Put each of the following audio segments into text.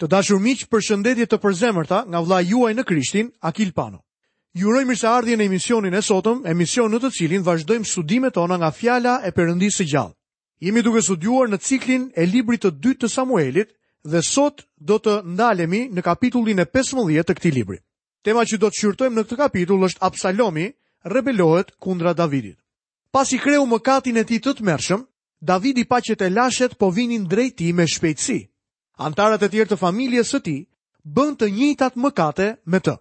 Të dashur miq, përshëndetje të përzemërta nga vllai juaj në Krishtin, Akil Pano. Ju uroj mirëseardhje në emisionin e sotëm, emision në të cilin vazhdojmë studimet tona nga fjala e Perëndisë së gjallë. Jemi duke studiuar në ciklin e librit të dytë të Samuelit dhe sot do të ndalemi në kapitullin e 15 të këtij libri. Tema që do të shqyrtojmë në këtë kapitull është Absalomi rebelohet kundra Davidit. Pasi kreu mëkatin e tij të tmerrshëm, Davidi pa që telashet po vinin drejt tij me shpejtësi. Anëtarët e tjerë të familjes së tij bënë të njëjtat mëkate me të.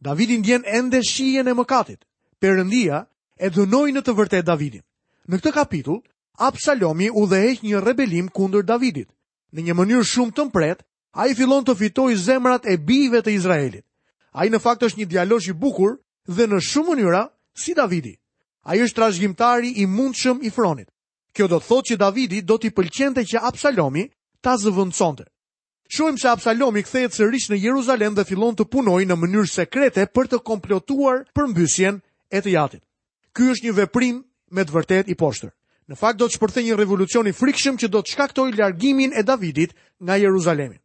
Davidi ndjen ende shijen e mëkatit. Perëndia e dënoi në të vërtetë Davidin. Në këtë kapitull, Absalomi udhëheq një rebelim kundër Davidit. Në një mënyrë shumë të mprehtë, ai fillon të fitojë zemrat e bijve të Izraelit. Ai në fakt është një djalosh i bukur dhe në shumë mënyra si Davidi. Ai është trashëgimtari i mundshëm i fronit. Kjo do të thotë që Davidi do t'i pëlqente që Absalomi ta zëvëndësonte. Shohim se Absalomi kthehet sërish në Jeruzalem dhe fillon të punojë në mënyrë sekrete për të komplotuar përmbysjen e të atit. Ky është një veprim me të vërtetë i poshtër. Në fakt do të shpërthejë një revolucion i frikshëm që do të shkaktojë largimin e Davidit nga Jeruzalemi.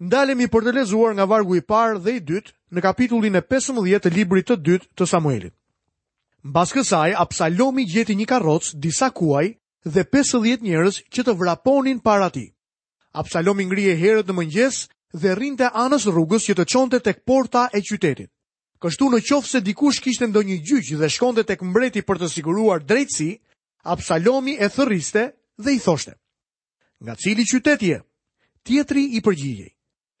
Ndalemi për të lexuar nga vargu i parë dhe i dytë në kapitullin e 15 të librit të dytë të Samuelit. Mbas kësaj, Absalomi gjeti një karrocë, disa kuaj dhe 50 njerëz që të vraponin para tij. Absalomi ngrihej herët në mëngjes dhe rrinte anës rrugës që të çonte tek porta e qytetit. Kështu në qoftë se dikush kishte ndonjë gjyq dhe shkonte tek mbreti për të siguruar drejtësi, Absalomi e thërriste dhe i thoshte: Nga cili qytet je? Tjetri i përgjigjej,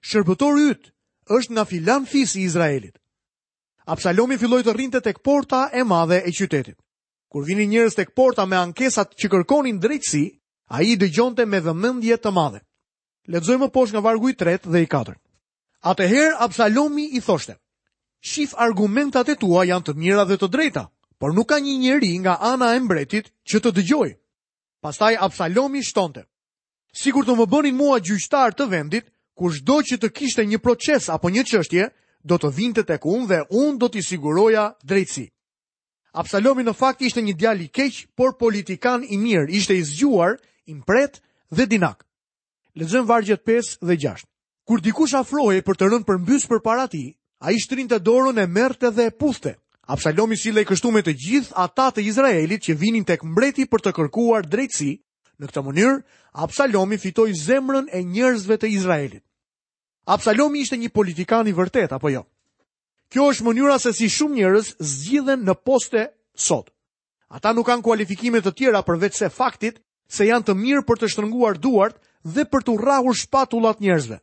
Shërbëtori yt është nga filan fis i Izraelit. Absalomi filloi të rrinte tek porta e madhe e qytetit. Kur vinin njerëz tek porta me ankesat që kërkonin drejtësi, ai i dëgjonte me vëmendje të madhe. Lexojmë më poshtë nga vargu i 3 dhe i 4. Atëherë Absalomi i thoshte: Shif argumentat e tua janë të mira dhe të drejta, por nuk ka një njeri nga ana e mbretit që të dëgjojë. Pastaj Absalomi shtonte, Sikur të më bënin mua gjyqtar të vendit, kushdo që të kishte një proces apo një çështje, do të vinte tek unë dhe unë do t'i siguroja drejtësi. Absalomi në fakt ishte një djalë i keq, por politikan i mirë, ishte i zgjuar, i mprehtë dhe dinak. Lexojmë vargjet 5 dhe 6. Kur dikush afrohej për të rënë përmbys përpara tij, ai shtrinte dorën e merrte dhe e puthte. Absalomi sillej kështu me të gjithë ata të Izraelit që vinin tek mbreti për të kërkuar drejtësi. Në këtë mënyrë, Absalomi fitoi zemrën e njerëzve të Izraelit. Absalomi ishte një politikan i vërtetë apo jo? Kjo është mënyra se si shumë njerëz zgjidhen në poste sot. Ata nuk kanë kualifikime të tjera përveçse faktit se janë të mirë për të shtrënguar duart dhe për t'u rrahur shpatullat njerëzve.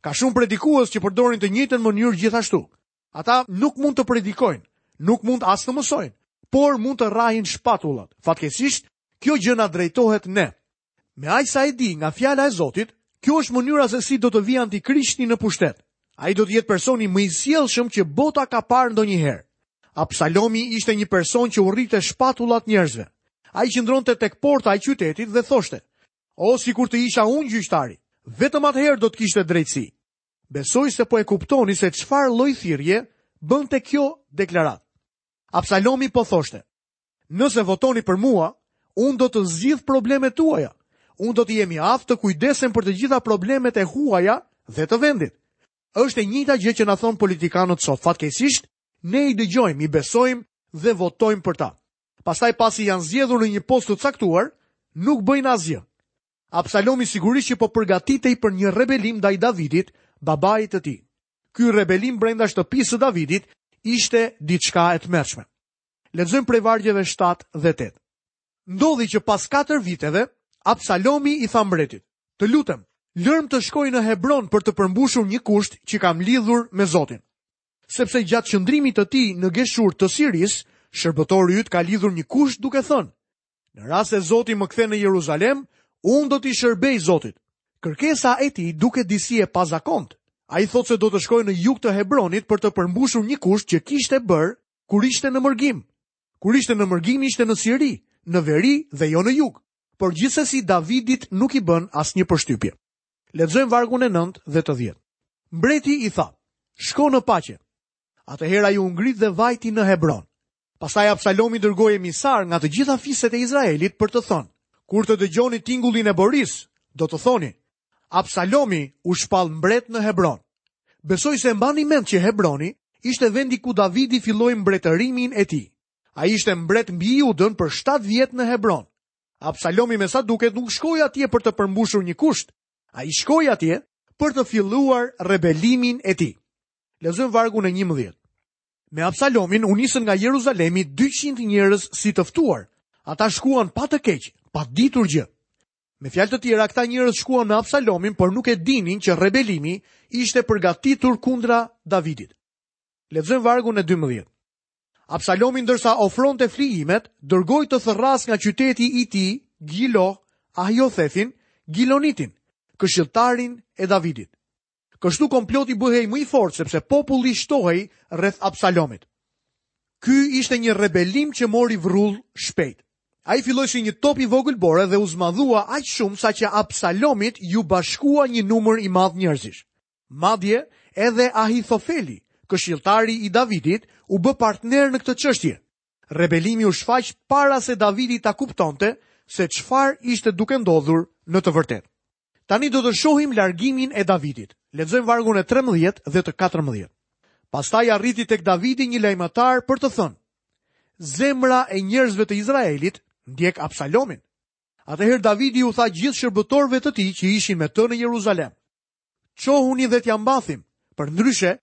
Ka shumë predikues që përdorin të njëjtën mënyrë gjithashtu. Ata nuk mund të predikojnë, nuk mund as të mësojnë, por mund të rrahin shpatullat. Fatkeqësisht, kjo gjë na drejtohet ne. Me aq sa e di nga fjala e Zotit, kjo është mënyra se si do të vijë antikrishti në pushtet. Ai do të jetë personi më i sjellshëm që bota ka parë ndonjëherë. Absalomi ishte një person që u rrihte shpatullat njerëzve. Ai qëndronte tek porta e qytetit dhe thoshte: "O sikur të isha unë gjyqtari, vetëm atëherë do të kishte drejtësi." Besoj se po e kuptoni se çfarë lloj thirrje bënte kjo deklaratë. Absalomi po thoshte: Nëse votoni për mua, unë do të zgjidh problemet tuaja. Unë do të jem i aftë të kujdesem për të gjitha problemet e huaja dhe të vendit. Është e njëjta gjë që na thonë politikanët sot. Fatkeqësisht, ne i dëgjojmë, i besojmë dhe votojmë për ta. Pastaj pasi janë zgjedhur në një post të caktuar, nuk bëjnë asgjë. Absalomi sigurisht që po përgatitej për një rebelim ndaj Davidit, babait të tij. Ky rebelim brenda shtëpisë së Davidit ishte diçka e tmerrshme. Lexojmë prej vargjeve 7 dhe 8. Ndodhi që pas 4 viteve, Absalomi i tha mbretit, të lutem, lërmë të shkoj në Hebron për të përmbushur një kusht që kam lidhur me Zotin. Sepse gjatë qëndrimit të tij në Geshur të Sirisë, shërbëtori yt ka lidhur një kusht duke thënë, në rast se Zoti më kthen në Jeruzalem, unë do t'i shërbej Zotit. Kërkesa e tij duket disi e pazakontë. Ai thotë se do të shkojë në jug të Hebronit për të përmbushur një kusht që kishte bërë kur ishte në mërgim. Kur ishte në mërgim ishte në Siri, në veri dhe jo në jug. Por gjithsesi Davidit nuk i bën asnjë përshtypje. Lexojmë vargun e 9 dhe të 10. Mbreti i tha: "Shko në paqe." Atëherë ai u ngrit dhe vajti në Hebron. Pastaj Absalomi dërgoi emisarë nga të gjitha fiset e Izraelit për të thënë: "Kur të dëgjoni tingullin e borisë, do të thoni: Absalomi u shpall mbret në Hebron. Besoj se e mbani mend që Hebroni ishte vendi ku Davidi filloi mbretërimin e tij. Ai ishte mbret mbi Judën për 7 vjet në Hebron. Absalomi me sa duket nuk shkoi atje për të përmbushur një kusht. Ai shkoi atje për të filluar rebelimin e tij. Lexojmë vargun e 11. Me Absalomin u nisën nga Jeruzalemi 200 njerëz si të ftuar. Ata shkuan pa të keq, pa ditur gjë. Me fjalë të tjera, këta njerëz shkuan me Absalomin, por nuk e dinin që rebelimi ishte përgatitur kundra Davidit. Lexojmë vargun e 12. Absalomi ndërsa ofronte flijimet, dërgoi të thërrasë nga qyteti i tij, Gilo, Ahiothefin, Gilonitin, këshilltarin e Davidit. Kështu komploti bëhej më i fortë sepse populli shtohej rreth Absalomit. Ky ishte një rebelim që mori vrull shpejt. Ai filloi si një top i vogël bore dhe u zmadhua aq shumë saqë Absalomit iu bashkua një numër i madh njerëzish. Madje, edhe Ahithofeli, këshiltari i Davidit, u bë partner në këtë çështje. Rebelimi u shfaq para se Davidi ta kuptonte se çfarë ishte duke ndodhur në të vërtetë. Tani do të shohim largimin e Davidit. Lexojmë vargun e 13 dhe të 14. Pastaj arriti tek Davidi një lajmëtar për të thënë: Zemra e njerëzve të Izraelit ndjek Absalomin. Atëherë Davidi u tha gjithë shërbëtorëve të tij që ishin me të në Jeruzalem: Çohuni dhe t'ia mbathim, përndryshe,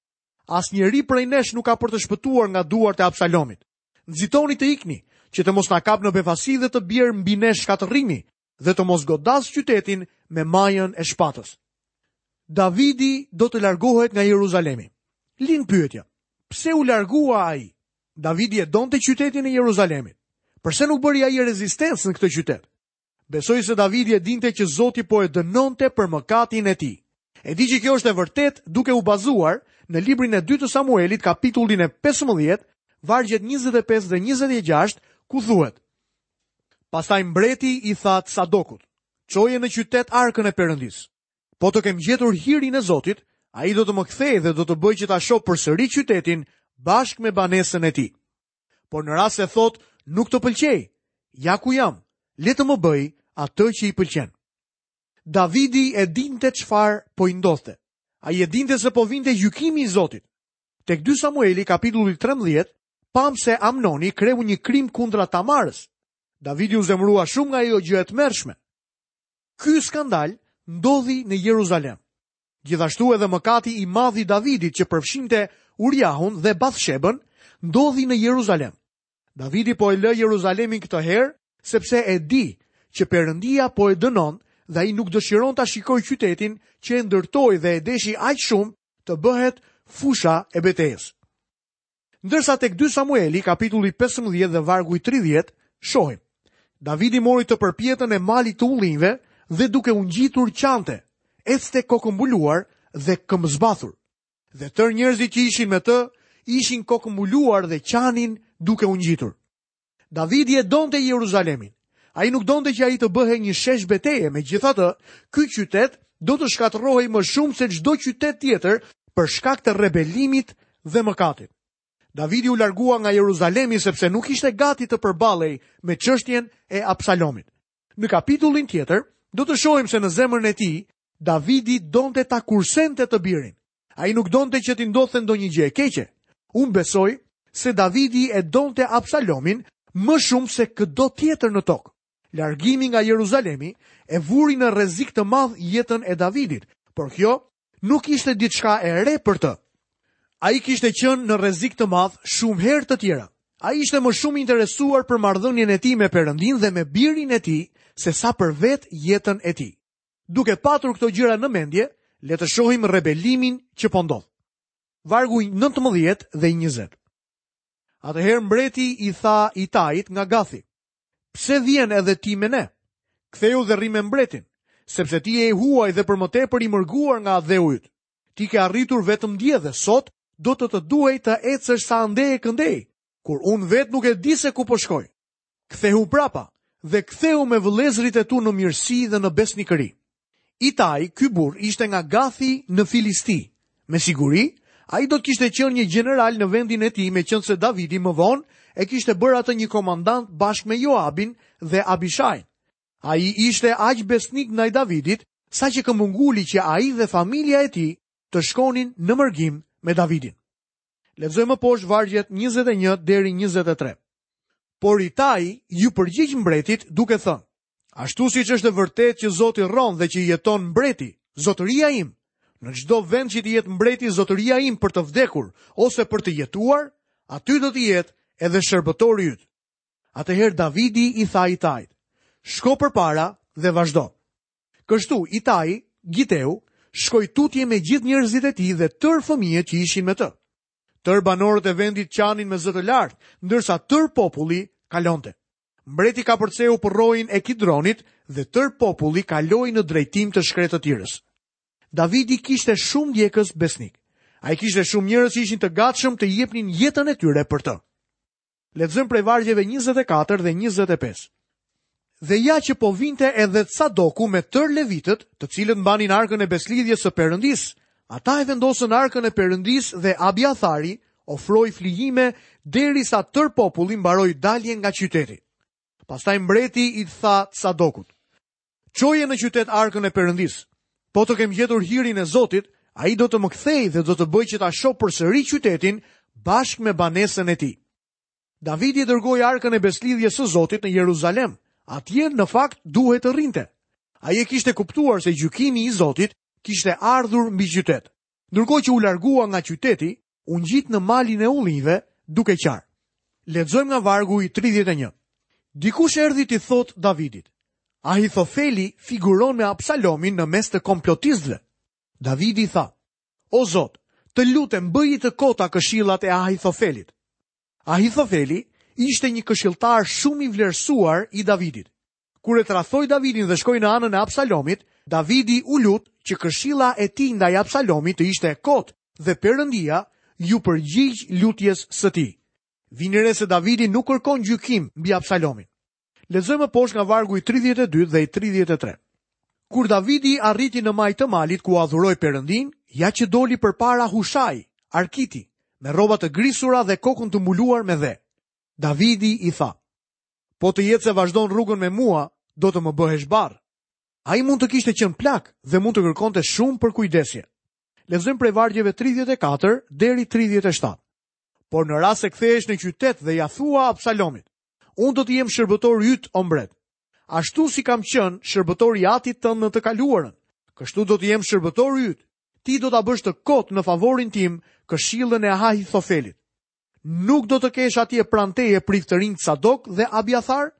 asnjëri prej nesh nuk ka për të shpëtuar nga duart e Absalomit. Nxitoni të ikni, që të mos na kapë në befasi dhe të bjerë mbi ne shkatërrimi, dhe të mos godasë qytetin me majën e shpatës. Davidi do të largohet nga Jeruzalemi. Lind pyetja, pse u largua ai? Davidi e donte qytetin e Jeruzalemit. Përse nuk bëri ai rezistencë në këtë qytet? Besoj se Davidi e dinte që Zoti po e dënonte për mëkatin e tij. E di që kjo është e vërtetë duke u bazuar në librin e 2 të Samuelit, kapitullin e 15, vargjet 25 dhe 26, ku thuhet, Pastaj mbreti i tha Sadokut, çoje në qytet arkën e Perëndisë. Po të kem gjetur hirin e Zotit, ai do të më kthejë dhe do të bëjë që ta shoh përsëri qytetin bashkë me banesën e tij. Por në rast se thotë, nuk të pëlqej, ja ku jam, le të më bëjë atë që i pëlqen. Davidi e dinte çfarë po i ndodhte. Ai e dinte se po vinte gjykimi i Zotit. Tek 2 Samueli, kapitulli 13, Pamë se Amnoni kreu një krim kundra Tamarës. Davidi u zemërua shumë nga ajo gjë e tmerrshme. Ky skandal ndodhi në Jeruzalem. Gjithashtu edhe mëkati i madh i Davidit që përfshinte Uriahun dhe Bathshebën ndodhi në Jeruzalem. Davidi po e lë Jeruzalemin këtë herë sepse e di që Perëndia po e dënon dhe ai nuk dëshiron ta shikojë qytetin që e ndërtoi dhe e deshi aq shumë të bëhet fusha e betejës. Ndërsa tek dy Samueli, kapitulli 15 dhe vargu i 30, shohim. Davidi mori të përpjetën e malit të ullinjve dhe duke u ngjitur qante, ecte kokëmbuluar dhe këmbëzbathur. Dhe tërë njerëzit që ishin me të ishin kokëmbuluar dhe qanin duke u ngjitur. Davidi e donte Jeruzalemin. Ai nuk donte që ai të bëhej një shesh beteje, megjithatë, ky qytet do të shkatërrohej më shumë se çdo qytet tjetër për shkak të rebelimit dhe mëkatit. Davidi u largua nga Jeruzalemi sepse nuk ishte gati të përballej me çështjen e Absalomit. Në kapitullin tjetër do të shohim se në zemrën e tij Davidi donte ta kursente të birin. Ai nuk donte që t'i ndodhte ndonjë gjë e keqe. Unë besoj se Davidi e donte Absalomin më shumë se këdo tjetër në tokë. Largimi nga Jeruzalemi e vuri në rrezik të madh jetën e Davidit, por kjo nuk ishte diçka e re për të. Ai kishte qenë në rrezik të madh shumë herë të tjera. Ai ishte më shumë interesuar për marrëdhënien e tij me Perëndinë dhe me birin e tij se sa për vetë jetën e tij. Duke patur këto gjëra në mendje, le të shohim rebelimin që po ndodh. Vargu 19 dhe 20. Atëherë mbreti i tha Itait nga Gathi: Pse vjen edhe ti me ne? Kthehu dhe rri me mbretin, sepse ti je i huaj dhe për më tepër i mërguar nga atdheu yt. Ti ke arritur vetëm dje dhe sot do të të duhej të ecësh sa andej e këndej, kur unë vetë nuk e di se ku po shkoj. Kthehu prapa dhe kthehu me vëllezërit e tu në mirësi dhe në besnikëri. Itai, ky burrë, ishte nga Gathi në Filisti. Me siguri, ai do të kishte qenë një gjeneral në vendin e tij, meqenëse Davidi më vonë e kishte bërë atë një komandant bashkë me Joabin dhe Abishajn. Ai ishte aq besnik ndaj Davidit, sa që këmbënguli që ai dhe familja e tij të shkonin në mërgim me Davidin. Lexojmë më poshtë vargjet 21 deri 23. Por Itai iu përgjigj mbretit duke thënë: Ashtu siç është e vërtetë që Zoti rron dhe që jeton mbreti, zotëria im, në çdo vend që të jetë mbreti zotëria im për të vdekur ose për të jetuar, aty do të jetë edhe shërbëtori yt. Atëherë Davidi i tha Itait: Shko përpara dhe vazhdo. Kështu, Itai, Giteu, shkoi tutje me gjithë njerëzit e tij dhe tërë fëmijët që ishin me të. Tërë banorët e vendit qanin me zë të lartë, ndërsa tërë populli kalonte. Mbreti kapërceu përroin e Kidronit dhe tërë populli kaloi në drejtim të shkretëtirës. Davidi kishte shumë ndjekës besnikë. Ai kishte shumë njerëz që ishin të gatshëm të jepnin jetën e tyre për të. Lexojmë prej vargjeve 24 dhe 25. Dhe ja që po vinte edhe Cadoku me tërë levitët, të cilët mbanin arkën e besëlidhjes së Perëndisë. Ata e vendosën arkën e Perëndisë dhe Abiathari ofroi flijime derisa tërë populli mbaroi daljen nga qyteti. Pastaj mbreti i tha Cadokut: Çoje në qytet arkën e Perëndisë. Po të kem gjetur hirin e Zotit, ai do të më kthejë dhe do të bëjë që ta shoh përsëri qytetin bashkë me banesën e tij. Davidi dërgoi arkën e besëlidhjes së Zotit në Jeruzalem. Atje në fakt duhej të rrinte. Ai e kishte kuptuar se gjykimi i Zotit kishte ardhur mbi qytet. Ndërkohë që u largua nga qyteti, u ngjit në malin e Ullinjve, duke qarë. Lexojmë nga vargu i 31. Dikush erdhi t'i thotë Davidit, Ahithofeli figuron me Absalomin në mes të komplotistëve. Davidi tha, O Zot, të lutem bëji të kota këshillat e Ahithofelit. Ahithofeli ishte një këshilltar shumë i vlerësuar i Davidit. Kur e tradhtoi Davidin dhe shkoi në anën e Absalomit, Davidi u lut që këshilla e tij ndaj Absalomit të ishte e kotë dhe Perëndia iu përgjigj lutjes së tij. Vini re se Davidi nuk kërkon gjykim mbi Absalomin. Lexojmë më poshtë nga vargu i 32 dhe i 33. Kur Davidi arriti në majë të malit ku adhuroi Perëndinë, ja që i doli përpara Hushai, Arkiti, me rroba të grisura dhe kokën të mbuluar me dhe. Davidi i tha: Po të jetë se vazhdon rrugën me mua, do të më bëhesh barrë. Ai mund të kishte qenë plak dhe mund të kërkonte shumë përkujdesje. Lexojmë prej vargjeve 34 deri 37. Por në rast se kthehesh në qytet dhe ia thua Absalomit, unë do të jem shërbëtor yt o mbret. Ashtu si kam qenë shërbëtor i atit tënd në të kaluarën, kështu do të jem shërbëtori yt, ti do ta bësh të kotë në favorin tim këshillën e Ahithofelit. Nuk do të kesh atje pranë teje priftërinjtë Cadok dhe Abiathar?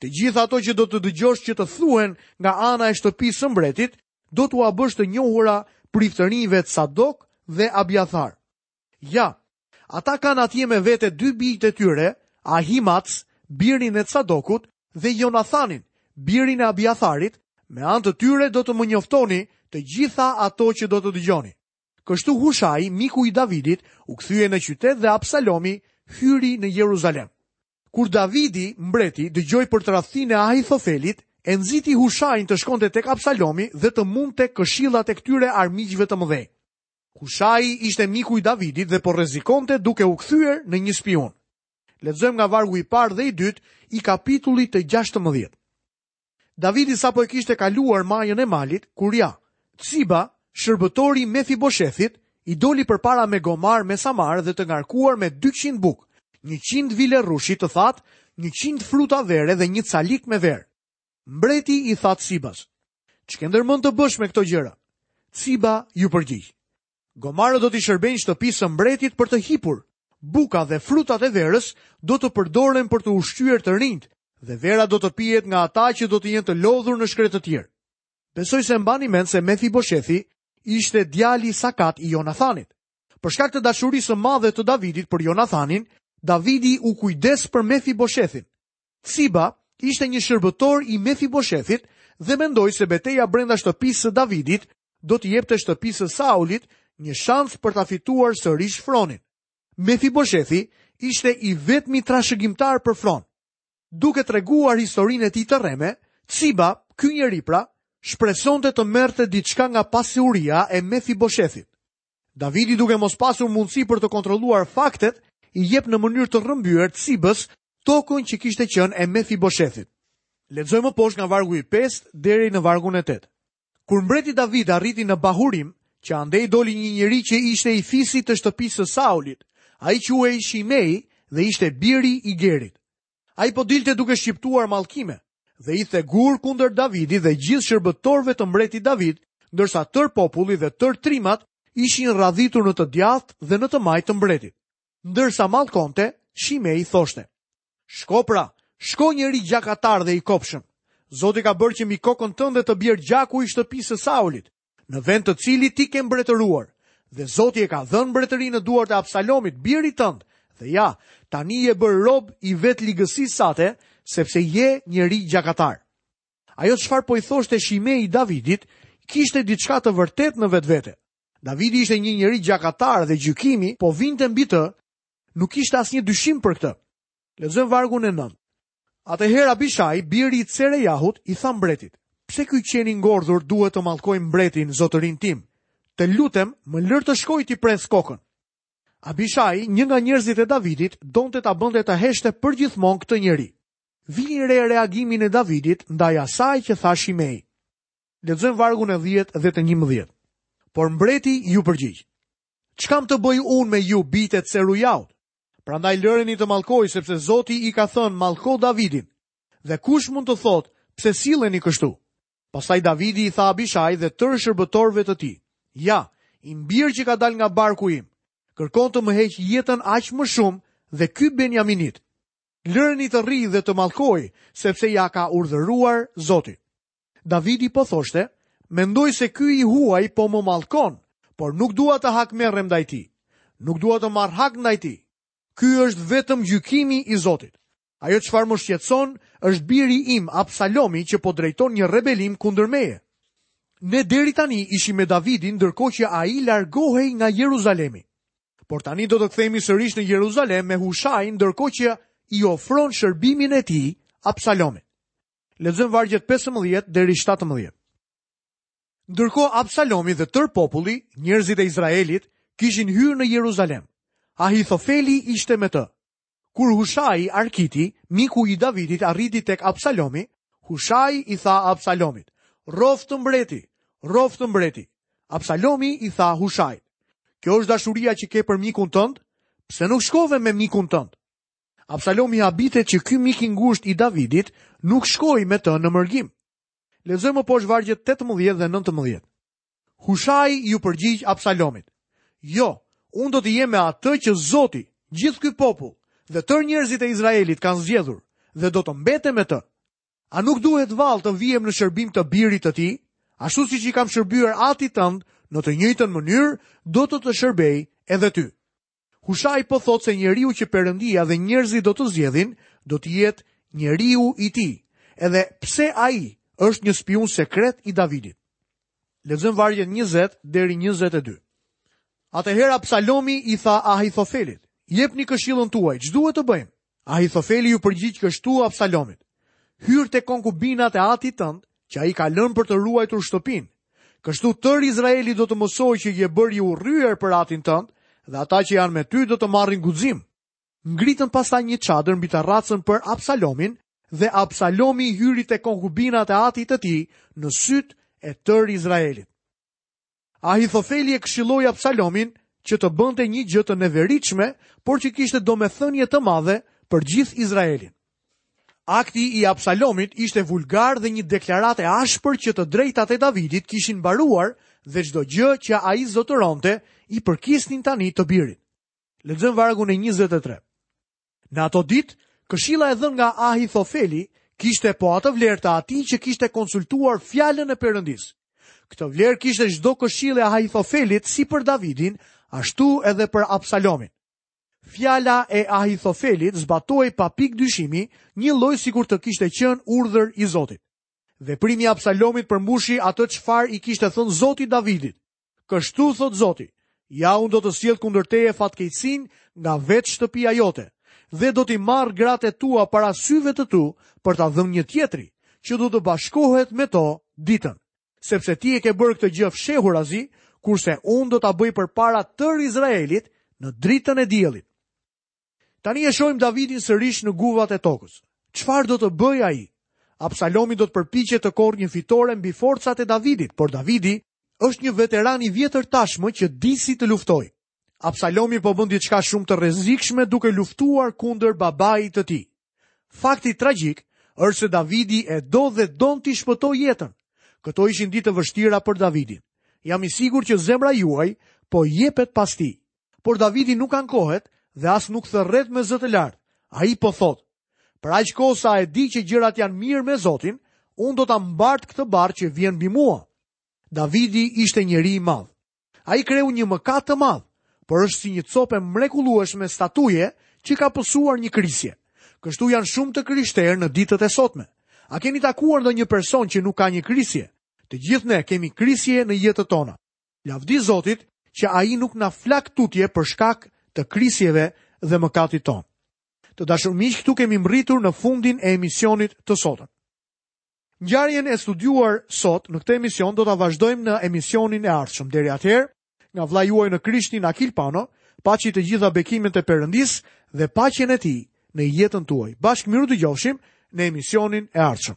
Të gjitha ato që do të dëgjosh që të thuhen nga ana e shtëpisë së mbretit, do t'ua bësh të njohura priftërinjve Cadok dhe Abiathar. Ja, ata kanë atje me vete dy bijtë e tyre, Ahimac, birin e Cadokut, dhe Jonathanin, birin e Abiatharit, me anë të tyre do të më njoftoni të gjitha ato që do të dëgjoni. Kështu Hushai, miku i Davidit, u kthye në qytet dhe Absalomi hyri në Jeruzalem. Kur Davidi, mbreti, dëgjoi për tradhtinë e Ahithofelit, e nxiti Hushain të shkonte tek Absalomi dhe të mundte këshillat e këtyre armiqve të mëdhenj. Hushai ishte miku i Davidit dhe po rrezikonte duke u kthyer në një spiun. Lexojmë nga vargu i parë dhe i dytë i kapitullit të gjashtëmbëdhjetë. Davidi sapo e kishte kaluar majën e malit, kur ja, Tsiba, shërbëtori i Mefiboshethit, i doli përpara me gomarë me samar dhe të ngarkuar me dyqind bukë, njëqind vile rrushi të thatë, njëqind fruta vere dhe një calik me verë. Mbreti i tha Tsibas, Ç'ke ndërmend të bësh me këto gjëra? Tsiba iu përgjigj, Gomarët do t'i shërbejnë shtëpisë së mbretit për të hipur. Buka dhe frutat e verës do të përdoren për të ushqyer të rinjtë dhe vera do të pihet nga ata që do të jenë të lodhur në shkretëtirë. Besoj se mbani mend se Mefiboshethi ishte djali sakat i Jonathanit. Për shkak të dashurisë së madhe të Davidit për Jonathanin, Davidi u kujdes për Mefiboshethin. Ciba ishte një shërbëtor i Mefiboshethit dhe mendoi se beteja brenda shtëpisë së Davidit do t'i jepte shtëpisë së Saulit një shans për ta fituar sërish fronin. Mefiboshethi ishte i vetmi trashëgimtar për fron. Duke treguar historinë e tij të rreme, Ciba, ky njeri pra, shpresonte të merrte diçka nga pasuria e Mefiboshethit. Davidi duke mos pasur mundësi për të kontrolluar faktet, i jep në mënyrë të rrëmbyer Cibës tokën që kishte qenë e Mefiboshethit. Lexojmë më poshtë nga vargu i 5 deri në vargun e 8. Kur mbreti David arriti në Bahurim, që andej doli një njeri që ishte i fisit të shtëpisë së Saulit, ai quhej Shimei dhe ishte biri i Gerit. Ai po dilte duke shqiptuar mallkime dhe hidhte gurë kundër Davidit dhe gjithë shërbëtorëve të mbretit David, ndërsa tërë populli dhe tërë trimat ishin radhitur në të djathtë dhe në të majtë të mbretit. Ndërsa mallkonte, Shimei thoshte: Shko pra, shko njeri gjakatar dhe i kobshëm. Zoti ka bërë që mbi kokën tënde të bjerë gjaku i shtëpisë së Saulit, në vend të cilit ti ke mbretëruar, dhe Zoti e ka dhënë mbretërinë në duart e Absalomit, birit tënd, dhe ja, tani je bërë rob i vetë ligësisë sate, sepse je njeri gjakatar. Ajo çfarë po i thoshte Shimei Davidit, kishte diçka të vërtetë në vetvete. Davidi ishte një njeri gjakatar dhe gjykimi po vinte mbi të, nuk ishte asnjë dyshim për këtë. Lexojmë vargun e nëntë. Atëherë Abishai, biri i Cerujahut, i tha mbretit, pse ky qen i ngordhur duhet të mallkojë mbretin zotërinë tim? Të lutem, më lër të shkoj t'i pres kokën. Abishai, një nga njerëzit e Davidit, donte ta bënte të heshte përgjithmonë këtë njeri. Vini re reagimin e Davidit ndaj asaj që tha Shimei. Lexojmë vargun e 10 dhe të 11. Por mbreti iu përgjigj. Ç'kam të bëj unë me ju bijtë e Cerujahut? Prandaj lëreni të mallkojë, sepse Zoti i ka thënë, Mallko Davidin. Dhe kush mund të thotë, pse silleni kështu? Pastaj Davidi i tha Abishai dhe tërë shërbëtorëve të tij, Ja, im bir që ka dalë nga barku im, kërkon të më heqë jetën aq më shumë dhe ky Benjaminit. Lëreni të rrijë dhe të mallkojë, sepse ia ka urdhëruar Zoti. Davidi po thoshte, mendoj se ky i huaj po më mallkon, por nuk dua të hakmerrem ndaj tij. Nuk dua të marr hak ndaj tij. Ky është vetëm gjykimi i Zotit. Ajo çfarë më shqetëson është biri im Absalomi që po drejton një rebelim kundër meje. Ne deri tani ishim me Davidin ndërkohë që ai largohej nga Jeruzalemi. Por tani do të kthehemi sërish në Jeruzalem me Hushai ndërkohë që i ofron shërbimin e tij Absalomit. Lexojmë vargjet 15 deri 17. Ndërkohë Absalomi dhe tërë populli, njerëzit e Izraelit, kishin hyrë në Jeruzalem. Ahithofeli ishte me të. Kur Hushai Arkiti, miku i Davidit, arriti tek Absalomi, Hushai i tha Absalomit: "Rroftë mbreti, rroftë mbreti." Absalomi i tha Hushait: "Kjo është dashuria që ke për mikun tënd? Pse nuk shkove me mikun tënd?" Absalomi habitet që ky mik i ngushtë i Davidit nuk shkoi me të në mërgim. Lexojmë më poshtë vargjet 18 dhe 19. Hushai iu përgjigj Absalomit: "Jo, unë do të jem me atë që Zoti, gjithë ky popull dhe tërë njerëzit e Izraelit kanë zgjedhur dhe do të mbetem me të. A nuk duhet vallë të vihem në shërbim të birit të tij? Ashtu siç i kam shërbyer atit tënd në të njëjtën mënyrë, do të të shërbej edhe ty." Hushai po thotë se njeriu që Perëndia dhe njerëzit do të zgjedhin, do të jetë njeriu i tij, edhe pse ai është një spiun sekret i Davidit. Lexojmë vargjet 20 deri 22. Atëherë Absalomi i tha Ahithofelit: "Jepni këshillën tuaj, ç'duhet të bëjmë?" Ahithofeli iu përgjigj kështu Absalomit, hyr te konkubinat e atit tënd, që ai ka lënë për të ruajtur shtëpinë. Kështu tërë Izraeli do të mësojë që je bërë i urryer për atin tënd, dhe ata që janë me ty do të marrin guxim. Ngritën pastaj një çadër mbi tarracën për Absalomin, dhe Absalomi hyri te konkubinat e atit të tij në sytë e tërë Izraelit. Ahithofeli e këshilloi Absalomin që të bënte një gjë të neveritshme, por që kishte domethënie të madhe për gjithë Izraelin. Akti i Absalomit ishte vulgar dhe një deklaratë e ashpër që të drejtat e Davidit kishin mbaruar dhe çdo gjë që ai zotëronte i përkisnin tani të birit. Lexojmë vargun e 23. Në ato ditë, këshilla e dhënë nga Ahithofeli kishte po atë vlerë të atij që kishte konsultuar fjalën e Perëndisë. Këtë vlerë kishte çdo këshillë e Ahithofelit si për Davidin, ashtu edhe për Absalomin. Fjala e Ahithofelit zbatohej pa pikë dyshimi, njëlloj sikur të kishte qenë urdhër i Zotit. Veprimi i Absalomit përmbushi atë çfarë i kishte thënë Zoti Davidit. Kështu thotë Zoti, ja unë do të sjell kundër teje fatkeqësinë nga vetë shtëpia jote dhe do t'i marr gratë e tua para syve të tu për t'ia dhënë një tjetri që do të bashkohet me to ditën. Sepse ti e ke bërë këtë gjë fshehurazi, kurse unë do ta bëj përpara tërë Izraelit në dritën e diellit. Tani e shohim Davidin sërish në guvat e tokës. Çfarë do të bëjë ai? Absalomi do të përpiqet të korrë një fitore mbi forcat e Davidit, por Davidi është një veteran i vjetër tashmë që di si të luftojë. Absalomi po bën diçka shumë të rrezikshme duke luftuar kundër babait të tij. Fakti tragjik është se Davidi e do dhe do t'i shpëtojë jetën. Këto ishin ditë të vështira për Davidin. Jam i sigurt që zemra juaj po jepet pas tij. Por Davidi nuk ankohet dhe as nuk thërret me zë të lartë. Ai po thotë: Për aq kohë sa e di që gjërat janë mirë me Zotin, unë do ta mbart këtë barrë që vjen mbi mua. Davidi ishte njeri i madh. Ai kreu një mëkat të madh, por është si një copë e mrekullueshme statuje që ka pësuar një krisje. Kështu janë shumë të krishterë në ditët e sotme. A keni takuar ndonjë person që nuk ka një krisje? Të gjithë ne kemi krisje në jetët tona. Lavdi Zotit që ai nuk na flak tutje për shkak të krisjeve dhe mëkatit tonë. Të dashur miq, këtu kemi mbërritur në fundin e emisionit të sotëm. Ngjarjen e studiuar sot në këtë emision do ta vazhdojmë në emisionin e ardhshëm. Deri atëherë, nga vëllai juaj në Krishtin Akil Pano, paçi të gjitha bekimet e Perëndisë dhe paqen e tij në jetën tuaj. Bashkë mirë u dëgjofshim në emisionin e ardhshëm.